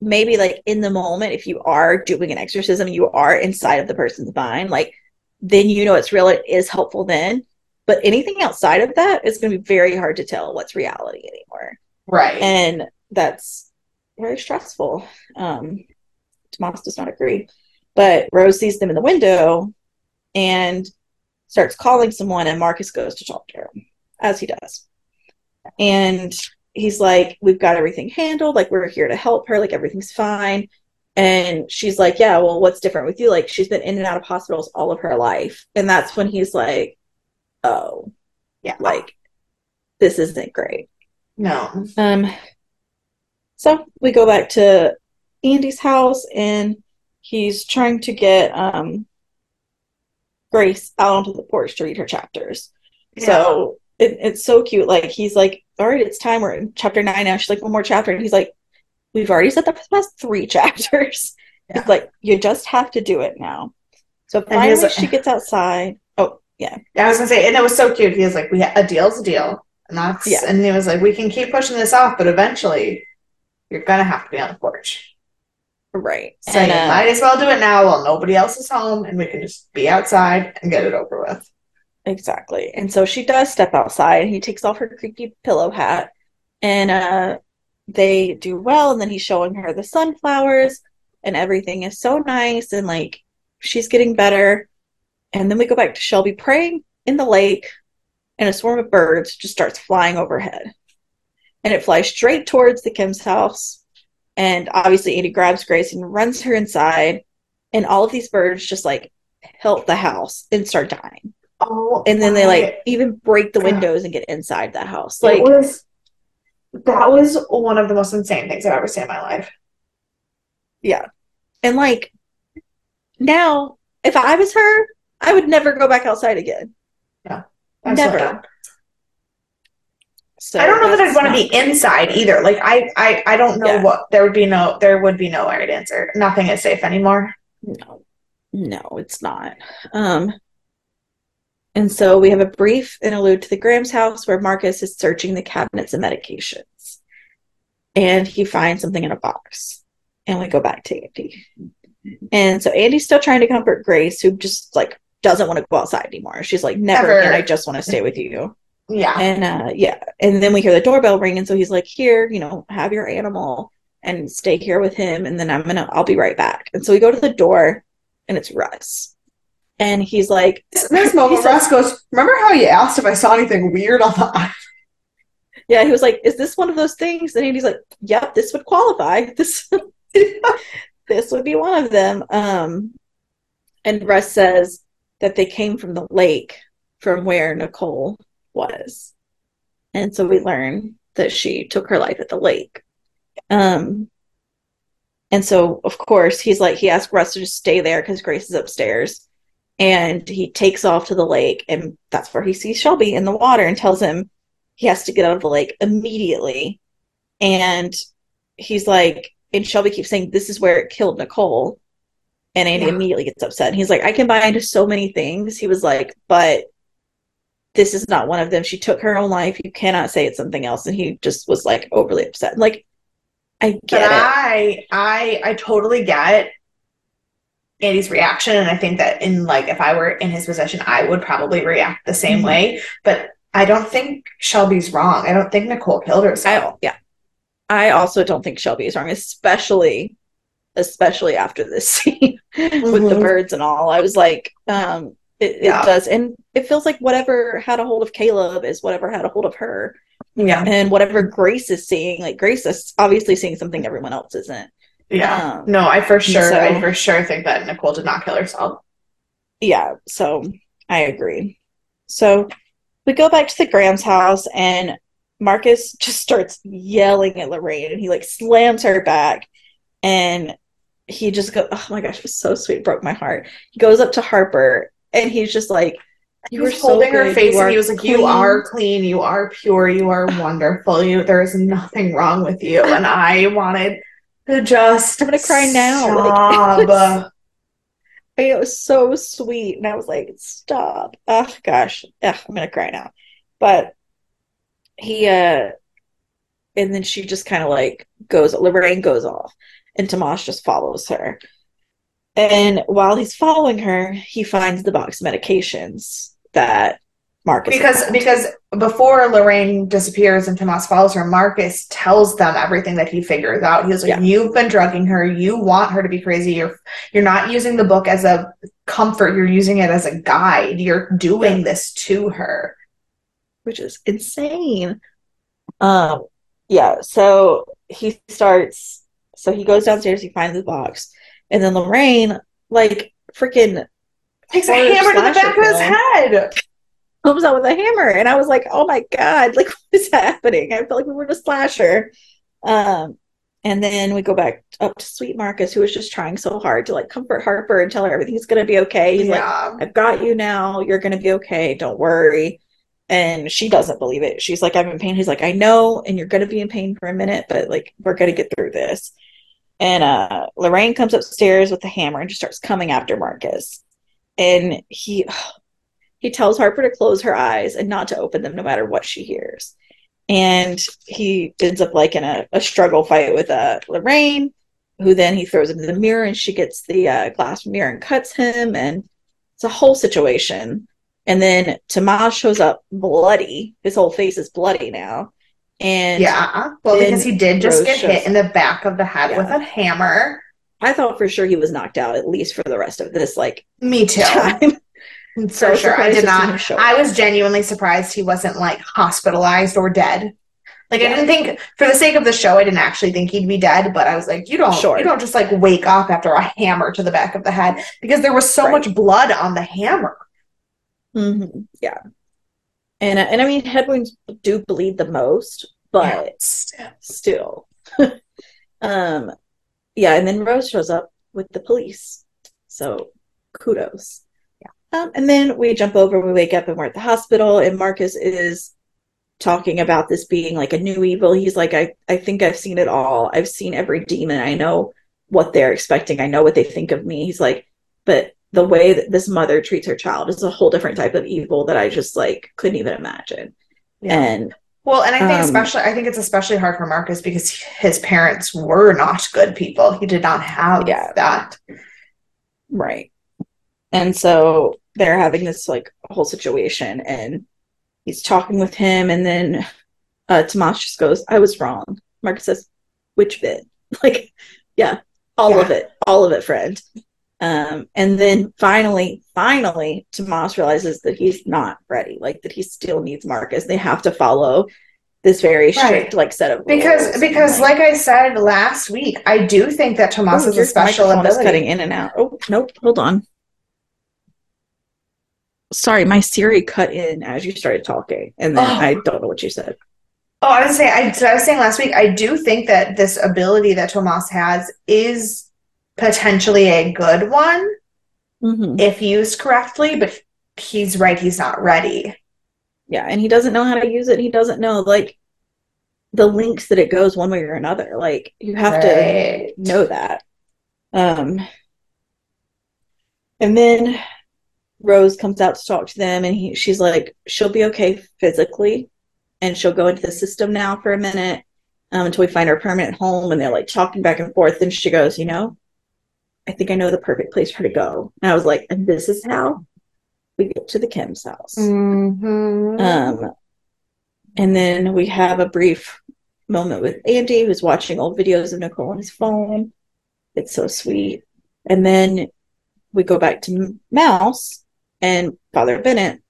maybe like in the moment, if you are doing an exorcism, you are inside of the person's mind, like then you know it's real, it is helpful then. But anything outside of that is going to be very hard to tell what's reality anymore right and that's very stressful. Um, Tomas does not agree, but Rose sees them in the window and starts calling someone, and Marcus goes to talk to her, as he does. And he's like, "We've got everything handled. Like we're here to help her. Like everything's fine." And she's like, "Yeah, well, what's different with you? Like she's been in and out of hospitals all of her life." And that's when he's like, "Oh, yeah like this isn't great." no Um, so we go back to Andy's house, and he's trying to get um Grace out onto the porch to read her chapters. So it, it's so cute. Like he's like, "All right, it's time. We're in chapter nine now." She's like, "One more chapter," and he's like, "We've already said that for the past three chapters." Yeah. He's like, "You just have to do it now." So finally, like- she gets outside. Oh yeah, Yeah, I was gonna say, and it was so cute. He was like, "We a deal's a deal," and that's Yeah. and he was like, "We can keep pushing this off, but eventually, you're gonna have to be on the porch." Right. So And, you uh, might as well do it now while nobody else is home, and we can just be outside and get it over with. Exactly. And so she does step outside and he takes off her creepy pillow hat and uh they do well and then he's showing her the sunflowers and everything is so nice and like she's getting better. And then we go back to Shelby praying in the lake and a swarm of birds just starts flying overhead. And it flies straight towards the Kim's house. And obviously Andy grabs Grace and runs her inside and all of these birds just like pelt the house and start dying Oh, and then they like even break the God. windows and get inside the house. it Like, was that was one of the most insane things I've ever seen in my life. yeah, and like now, if I was her, I would never go back outside again. I'm Never. So I don't know that I'd want to be inside either. Like I, I, I don't know Yeah. what there would be no there would be no right answer. Nothing is safe anymore. No, no, it's not. Um, and so we have a brief interlude to the Graham's house where Marcus is searching the cabinets of medications, and he finds something in a box. And we go back to Andy, and so Andy's still trying to comfort Grace, who just like doesn't want to go outside anymore. She's like, "Never Ever. again. I just want to stay with you." Yeah. And uh, yeah, and then we hear the doorbell ring, and so he's like, "Here, you know, have your animal and stay here with him, and then I'm gonna, I'll be right back." And so we go to the door, and it's Russ, and he's like, This He said- Russ goes, Remember how you asked if I saw anything weird on the island? "Yeah," he was like, "Is this one of those things?" And he's like, "Yep, this would qualify. This, this would be one of them." Um, And Russ says that they came from the lake from where Nicole was. And so we learn that she took her life at the lake. Um, and so, of course, he's like, he asked Russ to just stay there because Grace is upstairs. And he takes off to the lake, and that's where he sees Shelby in the water and tells him he has to get out of the lake immediately. And he's like, and Shelby keeps saying, This is where it killed Nicole. And Andy yeah. immediately gets upset. And he's like, I can buy into so many things. He was like, But this is not one of them. She took her own life. You cannot say it's something else. And he just was like overly upset. Like, I get but it. I I I totally get Andy's reaction. And I think that in like if I were in his position, I would probably react the same mm-hmm. way. But I don't think Shelby's wrong. I don't think Nicole killed herself. I, yeah. I also don't think Shelby is wrong, especially especially after this scene mm-hmm. with the mm-hmm. birds and all. I was like, um, it, yeah. it does. And it feels like whatever had a hold of Caleb is whatever had a hold of her. Yeah. And whatever Grace is seeing, like Grace is obviously seeing something everyone else isn't. Yeah. Um, no, I for sure, so, I for sure think that Nicole did not kill herself. Yeah. So I agree. So we go back to the Graham's house and Marcus just starts yelling at Lorraine and he like slams her back and he just goes, oh my gosh, it was so sweet, broke my heart. He goes up to Harper and he's just like, you were holding so her face and he was like, clean. You are clean, you are pure, you are wonderful, you there is nothing wrong with you. And I wanted to just I'm gonna cry now. Like, it was so sweet. And I was like, stop. Oh gosh. Ugh, I'm gonna cry now. But he uh and then she just kind of like goes Lorraine goes off and Tomas just follows her. And while he's following her, he finds the box of medications that Marcus because because before Lorraine disappears and Tomas follows her, Marcus tells them everything that he figures out. He's like, yeah. "You've been drugging her. You want her to be crazy. You're you're not using the book as a comfort. You're using it as a guide. You're doing yeah. this to her." Which is insane. Um yeah, so he starts so he goes downstairs, he finds the box, and then Lorraine like freaking takes a hammer to the back of his head. Comes out with a hammer. And i was like oh my god like what is happening? I felt like we were in a slasher um and then we go back up to sweet marcus who was just trying so hard to like comfort harper and tell her everything's gonna be okay. He's yeah. like i've got you now. You're gonna be okay. Don't worry. And she doesn't believe it. She's like i'm in pain. He's like i know and you're gonna be in pain for a minute but like we're gonna get through this and uh lorraine comes upstairs with the hammer and just starts coming after marcus and he he tells Harper to close her eyes and not to open them no matter what she hears. And he ends up like in a, a struggle fight with uh, Lorraine, who then he throws into the mirror and she gets the uh, glass mirror and cuts him. And it's a whole situation. And then Tomas shows up bloody. His whole face is bloody now. And yeah, well, because he did just Rose get hit in the back of the head yeah. with a hammer. I thought for sure he was knocked out at least for the rest of this. Like me too. Time. For so sure. I did not. I was genuinely surprised he wasn't like hospitalized or dead. Like yeah. I didn't think for the sake of the show, I didn't actually think he'd be dead, but I was like, you don't sure. you don't just like wake up after a hammer to the back of the head because there was so right. much blood on the hammer. Mm-hmm. Yeah. And and I mean head wounds do bleed the most, but yeah. still. um yeah, and then Rose shows up with the police. So kudos. Um, and then we jump over, we wake up, and we're at the hospital, and Marcus is talking about this being like a new evil. He's like, I, I think I've seen it all. I've seen every demon. I know what they're expecting. I know what they think of me. He's like, but the way that this mother treats her child is a whole different type of evil that I just like couldn't even imagine. Yeah. And well, and I think um, especially I think it's especially hard for Marcus because his parents were not good people. He did not have yeah. that. Right. And so they're having this like whole situation and he's talking with him and then uh Tomas just goes, I was wrong. Marcus says, Which bit? Like, yeah, all yeah. of it. All of it, friend. Um, and then finally, finally, Tomas realizes that he's not ready, like that he still needs Marcus. They have to follow this very strict right. like set of because because like, like, I said last week, I do think that Tomas oh, is a special ability. cutting in and out. Oh nope, hold on. sorry, my Siri cut in as you started talking, and then Oh. I don't know what you said. Oh, I was saying, I, so I was saying last week, I do think that this ability that Tomas has is potentially a good one Mm-hmm. if used correctly, but he's right, he's not ready. Yeah, and he doesn't know how to use it. He doesn't know like the links that it goes one way or another. Like you have to know that. Um, and then Rose comes out to talk to them, and he, she's like, she'll be okay physically, and she'll go into the system now for a minute um, until we find her permanent home. And they're like talking back and forth. And she goes, you know, I think I know the perfect place for her to go. And I was like, and this is how we get to the Kim's house. Mhm. Um, and then we have a brief moment with Andy, who's watching old videos of Nicole on his phone. It's so sweet. And then we go back to Mouse and Father Bennett.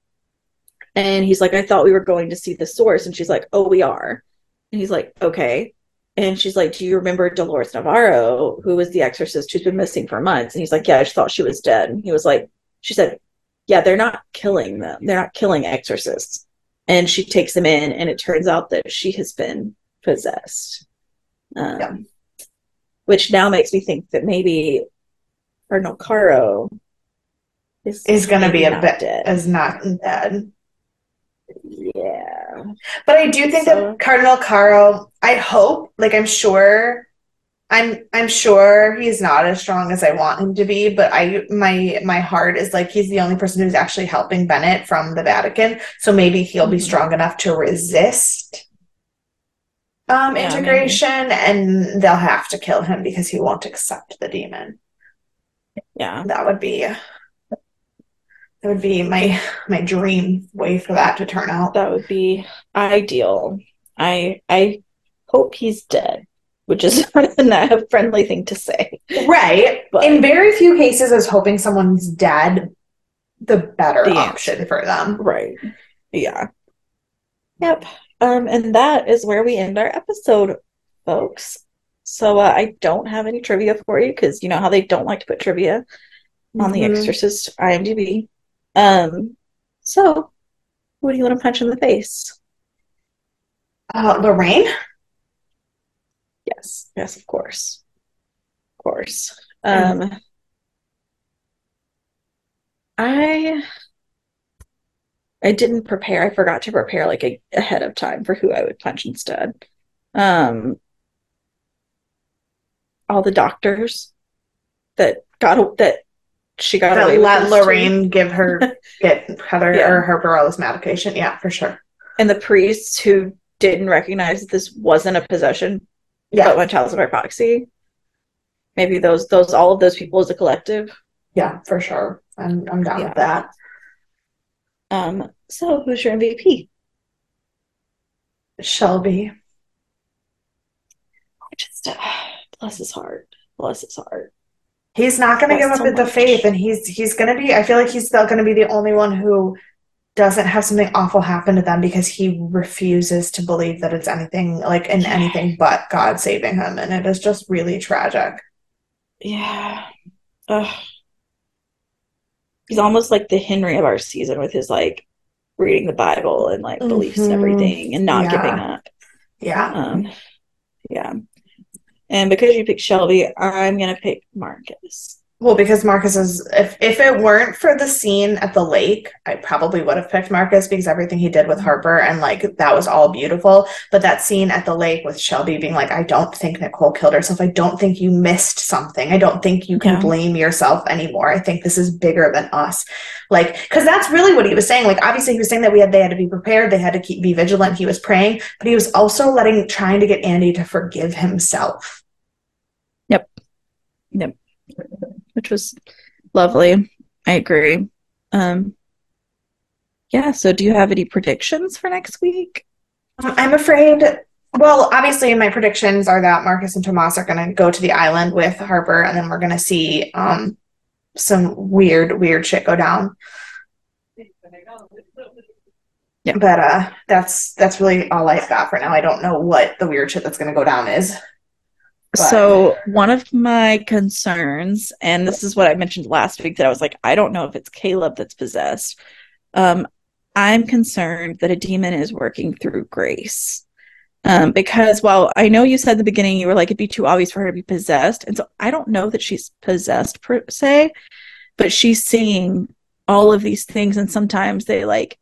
And he's like, I thought we were going to see the source. And she's like, Oh, we are. And he's like, Okay. And she's like, Do you remember Dolores Navarro, who was the exorcist who's been missing for months? And he's like, Yeah, I just thought she was dead. And he was like, She said, Yeah, they're not killing them. They're not killing exorcists. And she takes him in, and it turns out that she has been possessed. Um, Yeah. Which now makes me think that maybe Cardinal Caro is, Is gonna be a bit dead. is not dead. But I do think So- that Cardinal Caro, I hope, like I'm sure I'm I'm sure he's not as strong as I want him to be, but I my my heart is like he's the only person who's actually helping Bennett from the Vatican. So maybe he'll be Mhm. strong enough to resist um Yeah, integration and they'll have to kill him because he won't accept the demon. Yeah. That would be that would be my my dream way for that to turn out. That would be ideal. I I hope he's dead, which is not a friendly thing to say. Right. But- In very few cases, I was hoping someone's dead, the better The option for them. Right. Yeah. Yep. Um, and that is where we end our episode, folks. So uh, I don't have any trivia for you because you know how they don't like to put trivia on The Mhm. Exorcist IMDb. Um, so who do you want to punch in the face? Uh, Lorraine? Yes, yes, of course, of course. Um, I I didn't prepare. I forgot to prepare like a, ahead of time for who I would punch instead. Um, all the doctors that got that she got That away let. Lorraine give her get Heather Yeah. or her Bareilles medication. Yeah, for sure. and the priests who didn't recognize that this wasn't a possession Yeah, but Munchausen by proxy. Maybe those those all of those people as a collective. yeah, for sure. I'm I'm down Yeah. with that. Um, so who's your MVP? Shelby. Just uh, bless his heart. Bless his heart. He's not going to give up so the faith, and he's he's going to be. I feel like he's still going to be the only one who doesn't have something awful happen to them because he refuses to believe that it's anything like in anything but God saving him, and it is just really tragic. Yeah. Ugh. He's almost like the Henry of our season with his like reading the Bible and like beliefs and Mhm. everything and not Yeah. giving up. Yeah, Um, yeah. And because you picked Shelby, I'm gonna pick Marcus. well, because Marcus is. If if it weren't for the scene at the lake, I probably would have picked Marcus because everything he did with Harper and like that was all beautiful. But that scene at the lake with Shelby being like, "I don't think Nicole killed herself. I don't think you missed something. I don't think you can Yeah. blame yourself anymore. I think this is bigger than us." Like, because that's really what he was saying. Like, obviously, he was saying that we had they had to be prepared. They had to keep be vigilant. He was praying, but he was also letting trying to get Andy to forgive himself. Which was lovely. I agree. Um, yeah. So, do you have any predictions for next week? Um, I'm afraid. Well, obviously, my predictions are that Marcus and Tomas are going to go to the island with Harper, and then we're going to see um, some weird, weird shit go down. Yeah. But uh, that's that's really all I've got for now. I don't know what the weird shit that's going to go down is. But- So, one of my concerns, and this is what I mentioned last week, that I was like, I don't know if it's Caleb that's possessed, Um, I'm concerned that a demon is working through Grace. Um, because while I know you said in the beginning you were like it'd be too obvious for her to be possessed, and so I don't know that she's possessed per se, but she's seeing all of these things, and sometimes they like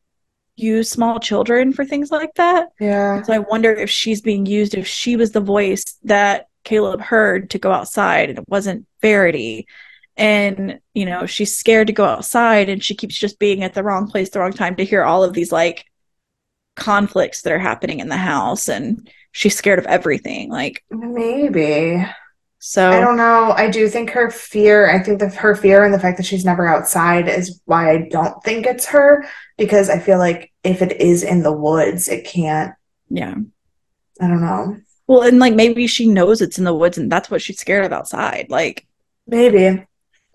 use small children for things like that. Yeah. So I wonder if she's being used, if she was the voice that Caleb heard to go outside and it wasn't Verity. And, you know, she's scared to go outside and she keeps just being at the wrong place, the wrong time to hear all of these like conflicts that are happening in the house. And she's scared of everything. Like, Maybe. so I don't know. I do think her fear, I think that her fear and the fact that she's never outside is why I don't think it's her because I feel like if it is in the woods, it can't, yeah. I don't know. Well, and like maybe she knows it's in the woods and that's what she's scared of outside. Like, Maybe.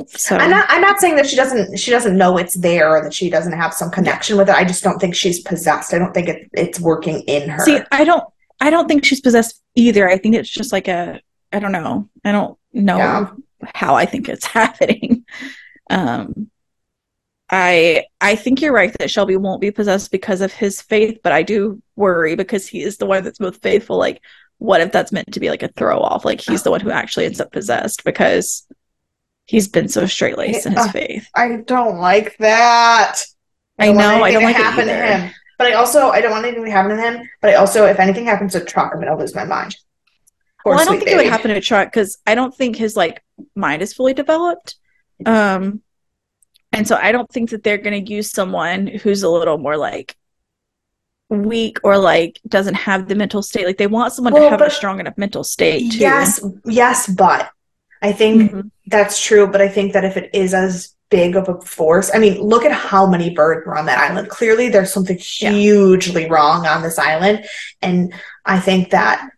so I'm not I'm not saying that she doesn't she doesn't know it's there or that she doesn't have some connection with it. I just don't think she's possessed. I don't think it, it's working in her. See, I don't I don't think she's possessed either. I think it's just like a I don't know. I don't know Yeah. how I think it's happening. Um I I think you're right that Shelby won't be possessed because of his faith, but I do worry because he is the one that's most faithful. Like, what if that's meant to be like a throw off? Like he's the one who actually ends up possessed because he's been so straight laced in his Uh, faith. I don't like that. I don't want know, I don't like it happen to him. But I also I don't want anything to happen to him. But I also if anything happens to Truck, I'm gonna lose my mind. Poor well, I don't think it would happen to Truck because I don't think his like mind is fully developed. Um, and so I don't think that they're going to use someone who's a little more like weak or like doesn't have the mental state. Like they want someone Well, to have a strong enough mental state too. Yes, yes, but I think Mhm. that's true. But I think that if it is as big of a force, I mean, look at how many birds were on that island. Clearly, there's something Yeah. hugely wrong on this island, and I think that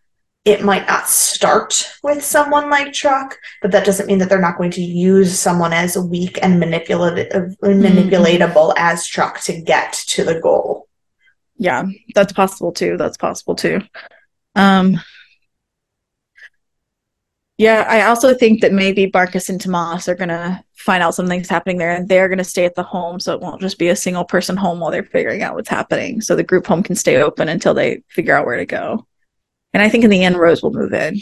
it might not start with someone like Truck, but that doesn't mean that they're not going to use someone as weak and manipulative, manipulatable as Truck to get to the goal. Yeah, that's possible too. That's possible too. Um, yeah, I also think that maybe Marcus and Tomas are gonna find out something's happening there, and they're gonna stay at the home, so it won't just be a single person home while they're figuring out what's happening. So the group home can stay open until they figure out where to go. And I think in the end, Rose will move in.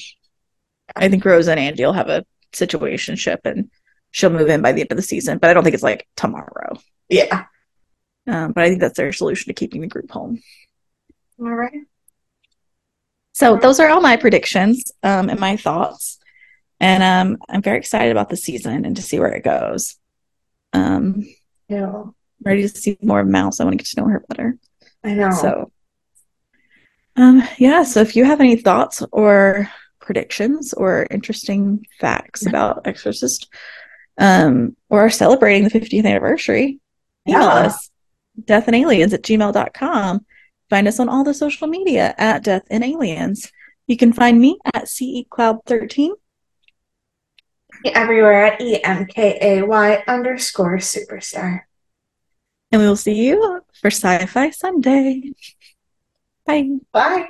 I think Rose and Andy will have a situationship, and she'll move in by the end of the season. But I don't think it's like tomorrow. Yeah. Um, but I think that's their solution to keeping the group home. All right. So those are all my predictions um, and my thoughts. And um, I'm very excited about the season and to see where it goes. Um, Yeah. ready to see more of Mouse. I want to get to know her better. I know. So, um, yeah. So if you have any thoughts or predictions or interesting facts about Exorcist, um, or are celebrating the 50th anniversary, email Yeah. us Death and Aliens at gmail.com. Find us on all the social media at Death and Aliens. You can find me at CECloud13. Everywhere at EMKAY underscore superstar. And we will see you for Sci Fi Sunday. Bye. Bye.